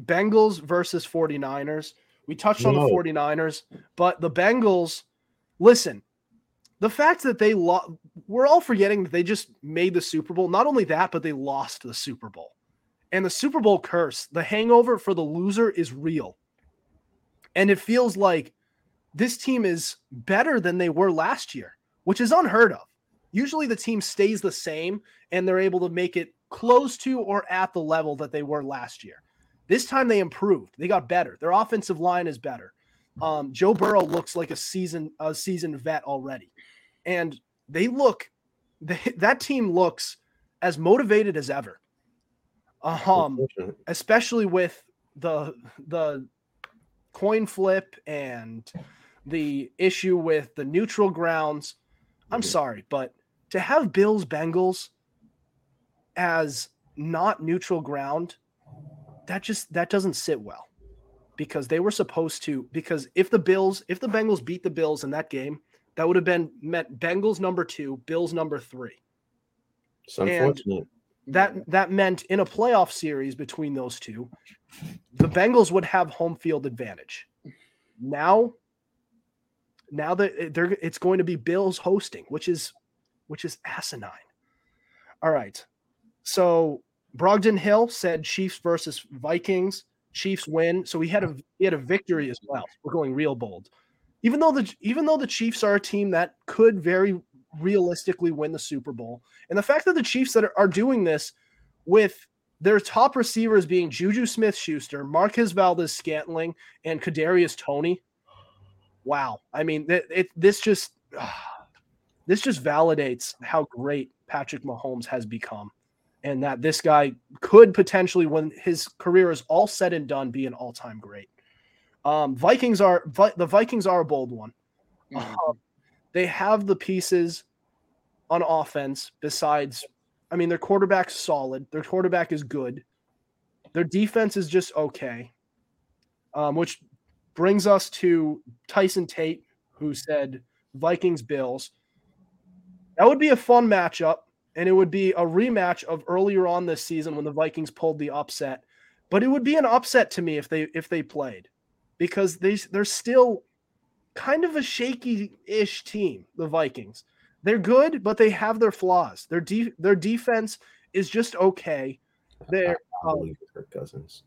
Bengals versus 49ers. We touched on the No. 49ers, but the Bengals listen, the fact that they lost we're all forgetting that they just made the Super Bowl. Not only that, but they lost the Super Bowl. And the Super Bowl curse, the hangover for the loser is real. And it feels like this team is better than they were last year, which is unheard of. Usually the team stays the same and they're able to make it close to or at the level that they were last year. This time they improved. They got better. Their offensive line is better. Um, Joe Burrow looks like a season a seasoned vet already, and they look they, that team looks as motivated as ever. Um, especially with the the coin flip and the issue with the neutral grounds. I'm sorry, but to have Bills Bengals as not neutral ground, that just that doesn't sit well. Because they were supposed to because if the Bills, if the Bengals beat the Bills in that game, that would have been meant Bengals number 2, Bills number 3 It's unfortunate. that that meant in a playoff series between those two, the Bengals would have home field advantage. Now, now that eh, they're it's going to be Bills hosting, which is which is asinine. All right. So Brogdon Hill said Chiefs versus Vikings. Chiefs win. So he had a he had a victory as well. We're going real bold. Even though the even though the Chiefs are a team that could very realistically win the Super Bowl, and the fact that the Chiefs that are, are doing this with their top receivers being Juju Smith Schuster, Marquez Valdes-Scantling, and Kadarius Toney. Wow. I mean, it, it, this just this just validates how great Patrick Mahomes has become. And that this guy could potentially, when his career is all said and done, be an all-time great. Um, Vikings are Vi- the Vikings are a bold one. Mhm. Um, they have the pieces on offense besides I mean their quarterback's solid. Their quarterback is good. Their defense is just okay. Um, which brings us to Tyson Tate, who said Vikings Bills. That would be a fun matchup, and it would be a rematch of earlier on this season when the Vikings pulled the upset. But it would be an upset to me if they if they played, because they they're still kind of a shaky-ish team, the Vikings. They're good, but they have their flaws. Their de- their defense is just okay. They're I um, believe in Kirk Cousins.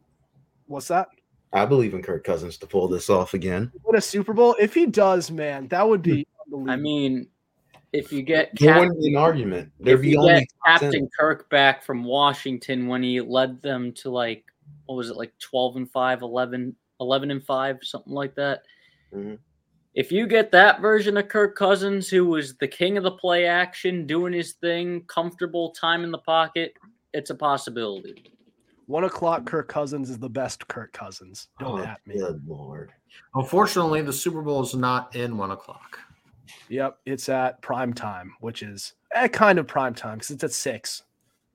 what's that? I believe in Kirk Cousins to pull this off again. Win a Super Bowl? If he does, man, that would be. I mean, if you get There Cap- wouldn't be an argument. They're if the you only get ten. Captain Kirk back from Washington when he led them to like what was it like 12 and 5 11 11 and 5 something like that Mhm. if you get that version of Kirk Cousins who was the king of the play action doing his thing comfortable time in the pocket it's a possibility one o'clock. Kirk Cousins is the best Kirk Cousins. Don't Oh, at me. good lord. Unfortunately, the Super Bowl is not in one o'clock. Yep, it's at prime time, which is eh, kind of prime time because it's at six.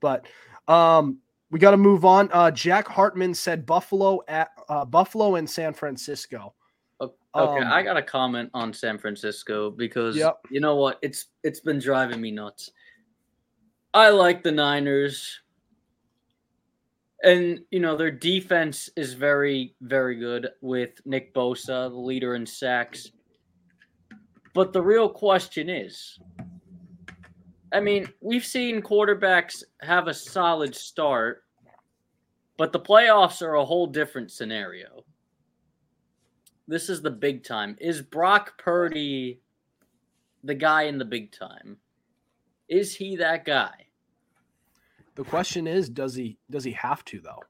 But um, we got to move on. Uh, Jack Hartman said Buffalo at uh, Buffalo and San Francisco. okay Um, i got a comment on san francisco because Yep. you know what it's it's been driving me nuts i like the niners and you know their defense is very very good with Nick Bosa, the leader in sacks. But the real question is I mean, we've seen quarterbacks have a solid start, but the playoffs are a whole different scenario. This is the big time. Is Brock Purdy the guy in the big time? Is he that guy? The question is, does he does he have to though?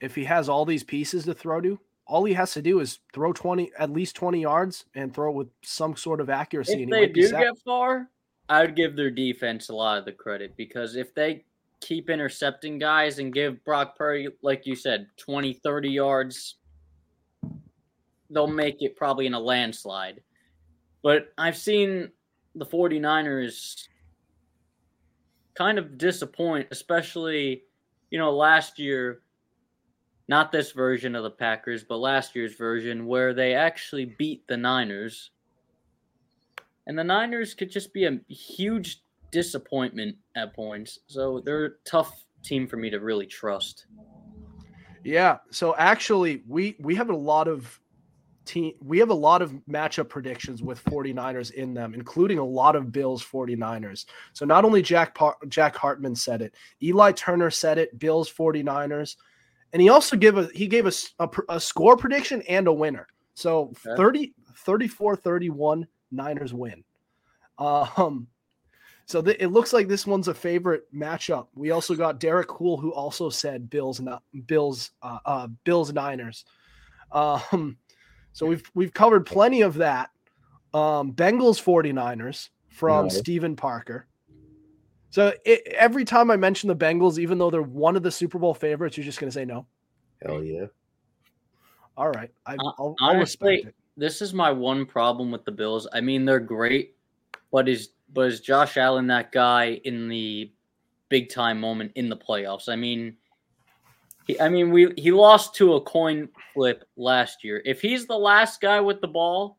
If he has all these pieces to throw to, all he has to do is throw 20 at least 20 yards and throw it with some sort of accuracy. If and they do get far, I would give their defense a lot of the credit because if they keep intercepting guys and give Brock Purdy, like you said, 20, 30 yards, they'll make it probably in a landslide. But I've seen the 49ers kind of disappoint, especially, you know, last year, not this version of the Packers, but last year's version where they actually beat the Niners. And the Niners could just be a huge disappointment at points. So they're a tough team for me to really trust. Yeah. So actually, we we have a lot of team we have a lot of matchup predictions with 49ers in them, including a lot of Bills 49ers. So not only Jack Par- Jack Hartman said it, Eli Turner said it, Bills 49ers, and he also gave a he gave us a, pr- a score prediction and a winner. So Okay. 30 34 31 Niners win. Um so th- it looks like this one's a favorite matchup. We also got Derek Cool, who also said Bills, not Bills, uh, uh, Bills Niners. Um, so we've we've covered plenty of that. Um, Bengals 49ers from Nice. Stephen Parker. So it, every time I mention the Bengals, even though they're one of the Super Bowl favorites, you're just going to say no. Hell yeah. All right, I, Uh, I'll, I'll honestly, respect it. This is my one problem with the Bills. I mean, they're great, but is but is Josh Allen that guy in the big time moment in the playoffs? I mean, he, I mean, we he lost to a coin flip last year. If he's the last guy with the ball,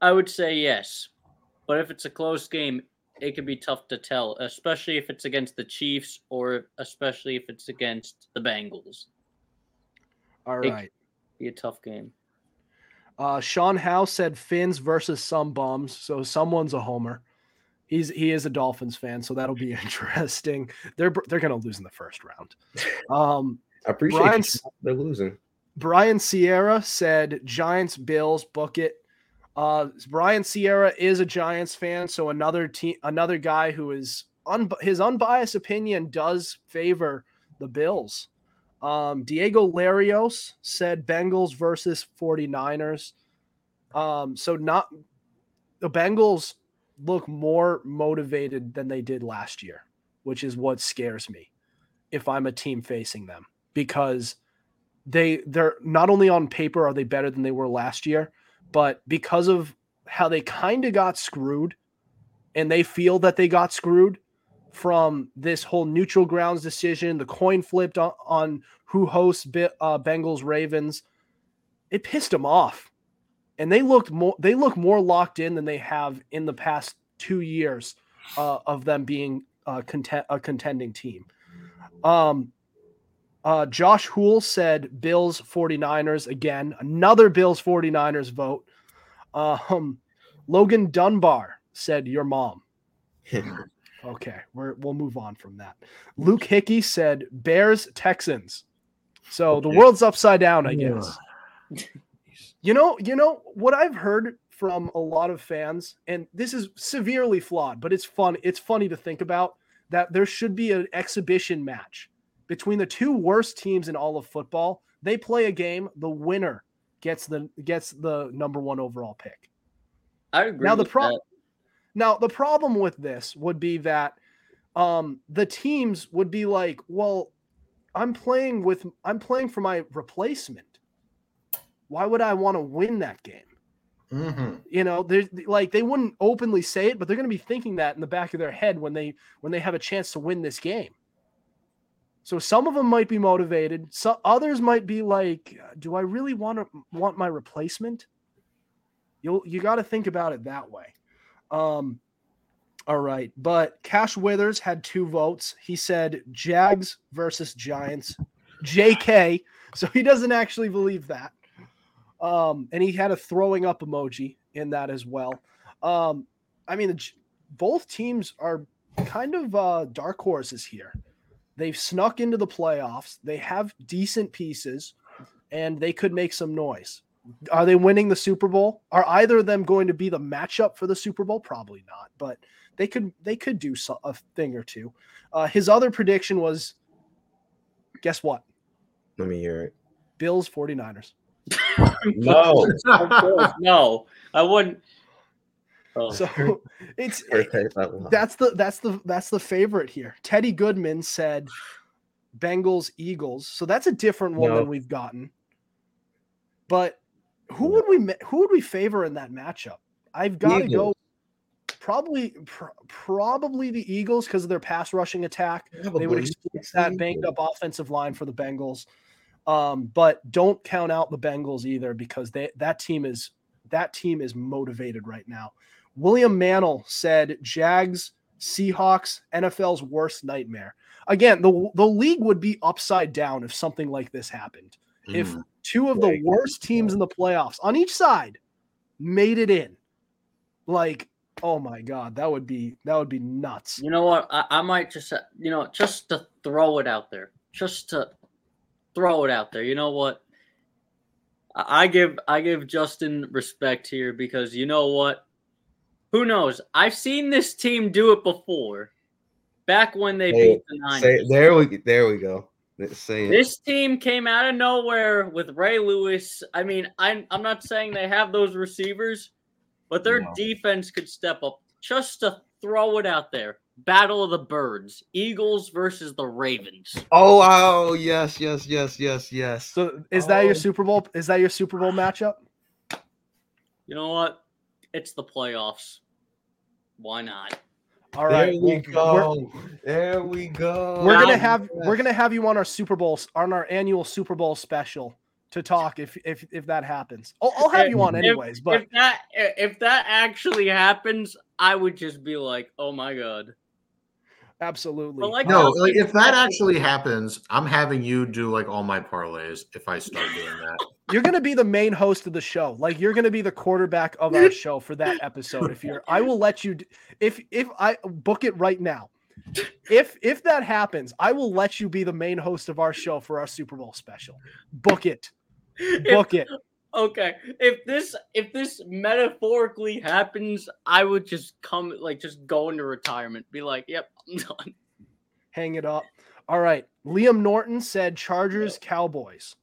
I would say yes. But if it's a close game, it could be tough to tell, especially if it's against the Chiefs or especially if it's against the Bengals. All right. Be a tough game. Uh, Sean Howe said Finns versus some bums, so someone's a homer. He's he is a Dolphins fan, so that'll be interesting. They're they're gonna lose in the first round. Um, I appreciate Brian's- you. they're losing. Brian Sierra said Giants Bills book it. Uh, Brian Sierra is a Giants fan, so another team, another guy who is un- his unbiased opinion does favor the Bills. Um, Diego Larios said Bengals versus 49ers. Um, so not the Bengals look more motivated than they did last year, which is what scares me if I'm a team facing them because they they're not only on paper are they better than they were last year, but because of how they kind of got screwed and they feel that they got screwed from this whole neutral grounds decision, the coin flipped on, on who hosts uh, Bengals Ravens, it pissed them off, and they looked more they look more locked in than they have in the past two years uh, of them being uh, content, a contending team. Um, uh, Josh Hool said Bills 49ers again, another Bills 49ers vote. Um, Logan Dunbar said your mom. Okay, we're, we'll move on from that. Luke Hickey said Bears Texans. So the world's upside down, I guess. You know, you know what I've heard from a lot of fans, and this is severely flawed, but it's fun. It's funny to think about that there should be an exhibition match between the two worst teams in all of football. They play a game. The winner gets the gets the number one overall pick. I agree. Now the with pro- that. Now the problem with this would be that um, the teams would be like, well, I'm playing with I'm playing for my replacement. Why would I want to win that game? hmm you know they're like they wouldn't openly say it but they're going to be thinking that in the back of their head when they when they have a chance to win this game so some of them might be motivated. Some others might be like do i really want to want my replacement? You'll you got to think about it that way. Um all right but cash withers had two votes. He said jags versus giants. Jk so he doesn't actually believe that. Um, and he had a throwing up emoji in that as well. Um, I mean, both teams are kind of uh, dark horses here. They've snuck into the playoffs. They have decent pieces, and they could make some noise. Are they winning the Super Bowl? Are either of them going to be the matchup for the Super Bowl? Probably not. But they could they could do so, a thing or two. Uh, his other prediction was, guess what? Let me hear it. Bills 49ers. No. No, I wouldn't. Oh, So it's First take that one. that's the that's the that's the favorite here. Teddy Goodman said Bengals Eagles. So that's a different one No. than we've gotten. But who would we who would we favor in that matchup? I've got to go probably pr- probably the Eagles because of their pass rushing attack. They would Probably. exploit that banged up offensive line for the Bengals. Um, but don't count out the Bengals either because they that team is that team is motivated right now. William Mantle said Jags, Seahawks, NFL's worst nightmare. Again, the the league would be upside down if something like this happened. If Mm. two of the worst teams in the playoffs on each side made it in, like, oh my god, that would be that would be nuts. you know what? I, I might just, uh, you know, just to throw it out there, just to throw it out there. You know what? I I give I give Justin respect here because you know what? Who knows? I've seen this team do it before. Back when they Say- beat the Niners. Say, there we there we go. Say. This team came out of nowhere with Ray Lewis. I mean, I'm I'm not saying they have those receivers, but their No. defense could step up. Just to throw it out there. Battle of the Birds. Eagles versus the Ravens. Oh, oh, yes, yes, yes, yes, yes. So is that your Oh. Super Bowl? Is that your Super Bowl matchup? You know what? It's the playoffs. Why not? All there right, we we're- go. There we go. We're, gonna Wow. have we're gonna have you on our Super Bowl on our annual Super Bowl special to talk if if if that happens. I'll, I'll have you on If- anyways, but if that if that actually happens, I would just be like, "Oh my god!" Absolutely. But like No, like if that actually happens, I'm having you do like all my parlays if I start doing that. you're gonna be the main host of the show. Like you're gonna be the quarterback of our show for that episode. If you're, I will let you. If if I book it right now, if if that happens, I will let you be the main host of our show for our Super Bowl special. Book it. If- Book it. Okay if this if this metaphorically happens i would just come like just go into retirement be like yep i'm done hang it up. All right. Liam Norton said Chargers Cowboys.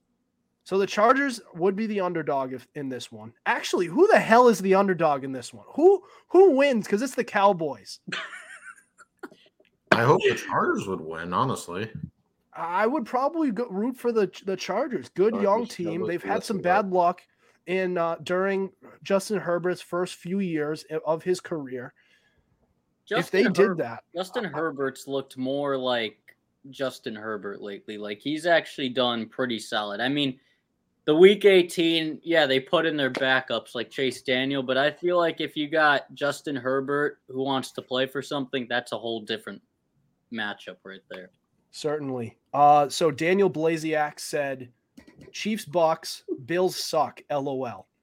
So the Chargers would be the underdog if in this one. Actually, who the hell is the underdog in this one? Who who wins? Because it's the Cowboys. I hope the Chargers would win, honestly. I would probably go, root for the the Chargers. Good Chargers, young team. They've had some some bad luck in uh, during Justin Herbert's first few years of his career. if they Justin did that, justin herbert's looked more like justin herbert lately like he's actually done pretty solid i mean the week 18 yeah they put in their backups like chase daniel but i feel like if you got justin herbert who wants to play for something that's a whole different matchup right there Certainly. Uh, so Daniel Blasiak said, "Chiefs Bucks Bills suck." LOL.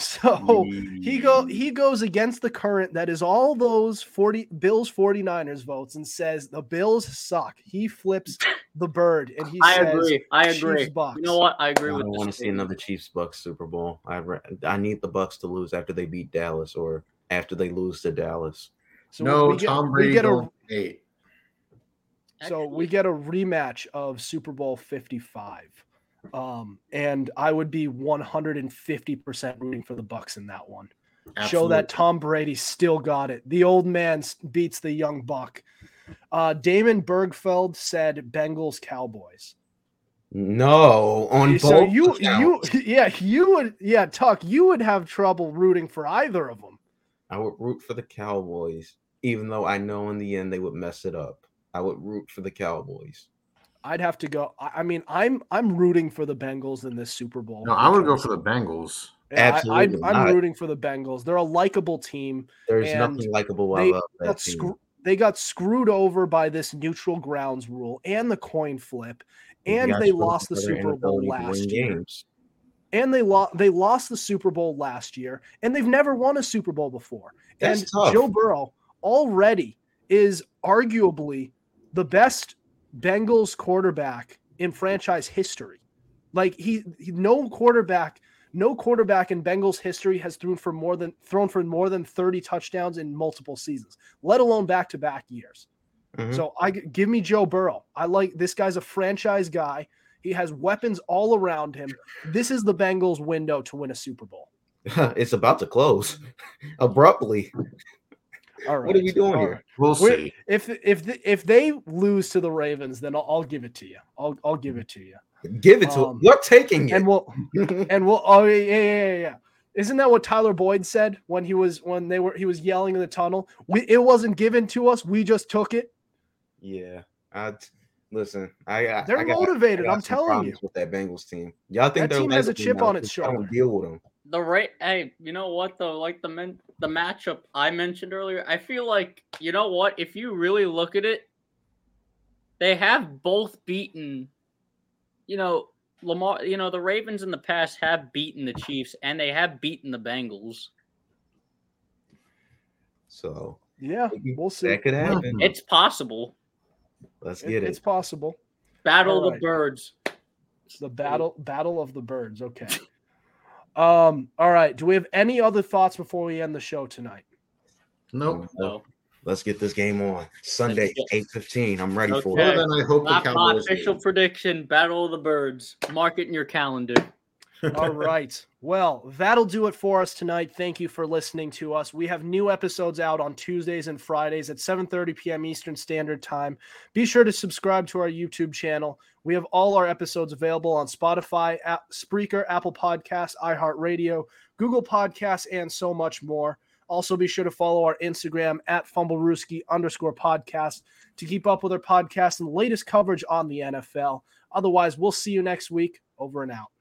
So he go he goes against the current that is all those 40 Bills 49ers votes and says the Bills suck. He flips the bird and he i says agree i agree Bucks. you know what i I agree don't with want to see another Chiefs Bucks Super Bowl. I re- I need the Bucks to lose after they beat Dallas or after they lose to Dallas. So no, we get, Tom we Brady get a don't eight. So we get a rematch of Super Bowl 55. Um, and I would be 150% rooting for the Bucks in that one. Show that Tom Brady still got it. The old man beats the young buck. Uh, Damon Bergfeld said Bengals Cowboys. No, on so both you accounts. you yeah you would yeah Tuck you would have trouble rooting for either of them. I would root for the Cowboys, even though I know in the end they would mess it up. I would root for the Cowboys. I'd have to go. I, I mean I'm I'm rooting for the Bengals in this Super Bowl. No, I would go for the Bengals. Yeah, I, Absolutely I, I'm not. rooting for the Bengals. They're a likable team. There's And nothing likable they about that got team. screw- they got screwed over by this neutral grounds rule and the coin flip, and guys they lost the Super an Bowl ability last win year. games. And they lost they lost the Super Bowl last year, and they've never won a Super Bowl before. That's and tough. Joe Burrow already is arguably the best Bengals quarterback in franchise history. Like he, he no quarterback No quarterback in Bengals history has thrown for more than thrown for more than 30 touchdowns in multiple seasons, let alone back-to-back years. Mhm. So I give me Joe Burrow. I like this guy's a franchise guy. He has weapons all around him. This is the Bengals window to win a Super Bowl. it's about to close abruptly. All right. What are we doing all here? right. We'll We're- see. If if the, if they lose to the Ravens, then I'll, I'll give it to you. I'll I'll give it to you. Give it to Um, We're taking it. And we'll and we'll oh yeah yeah yeah yeah. yeah. Isn't that what Tyler Boyd said when he was when they were he was yelling in the tunnel? We it wasn't given to us. We just took it. yeah. I listen. I, I They're I got- motivated. I got I'm some telling you. with that Bengals team. Y'all think That team has a chip now, on its just I don't shoulder. Deal with them. The right, hey, you know what though? Like the men, the matchup I mentioned earlier, I feel like you know what? If you really look at it, they have both beaten. You know, Lamar. You know, the Ravens in the past have beaten the Chiefs, and they have beaten the Bengals. So Yeah, we'll see. that could happen. It's possible. Let's It- get it. it's possible. Battle All of right. the Birds. It's the battle battle of the birds. Okay. Um. All right. Do we have any other thoughts before we end the show tonight? Nope. So, Let's get this game on Sunday, go. eight fifteen. I'm ready for it. Well, then I hope the my, my Cowboys. official win. prediction: Battle of the Birds. Mark it in your calendar. All right. Well, that'll do it for us tonight. Thank you for listening to us. We have new episodes out on Tuesdays and Fridays at 7:30 p.m. Eastern Standard Time. Be sure to subscribe to our YouTube channel. We have all our episodes available on Spotify, App, Spreaker, Apple Podcasts, iHeartRadio, Google Podcasts, and so much more. Also, be sure to follow our Instagram at FumbleRooski underscore podcast to keep up with our podcast and latest coverage on the NFL. Otherwise, we'll see you next week. Over and out.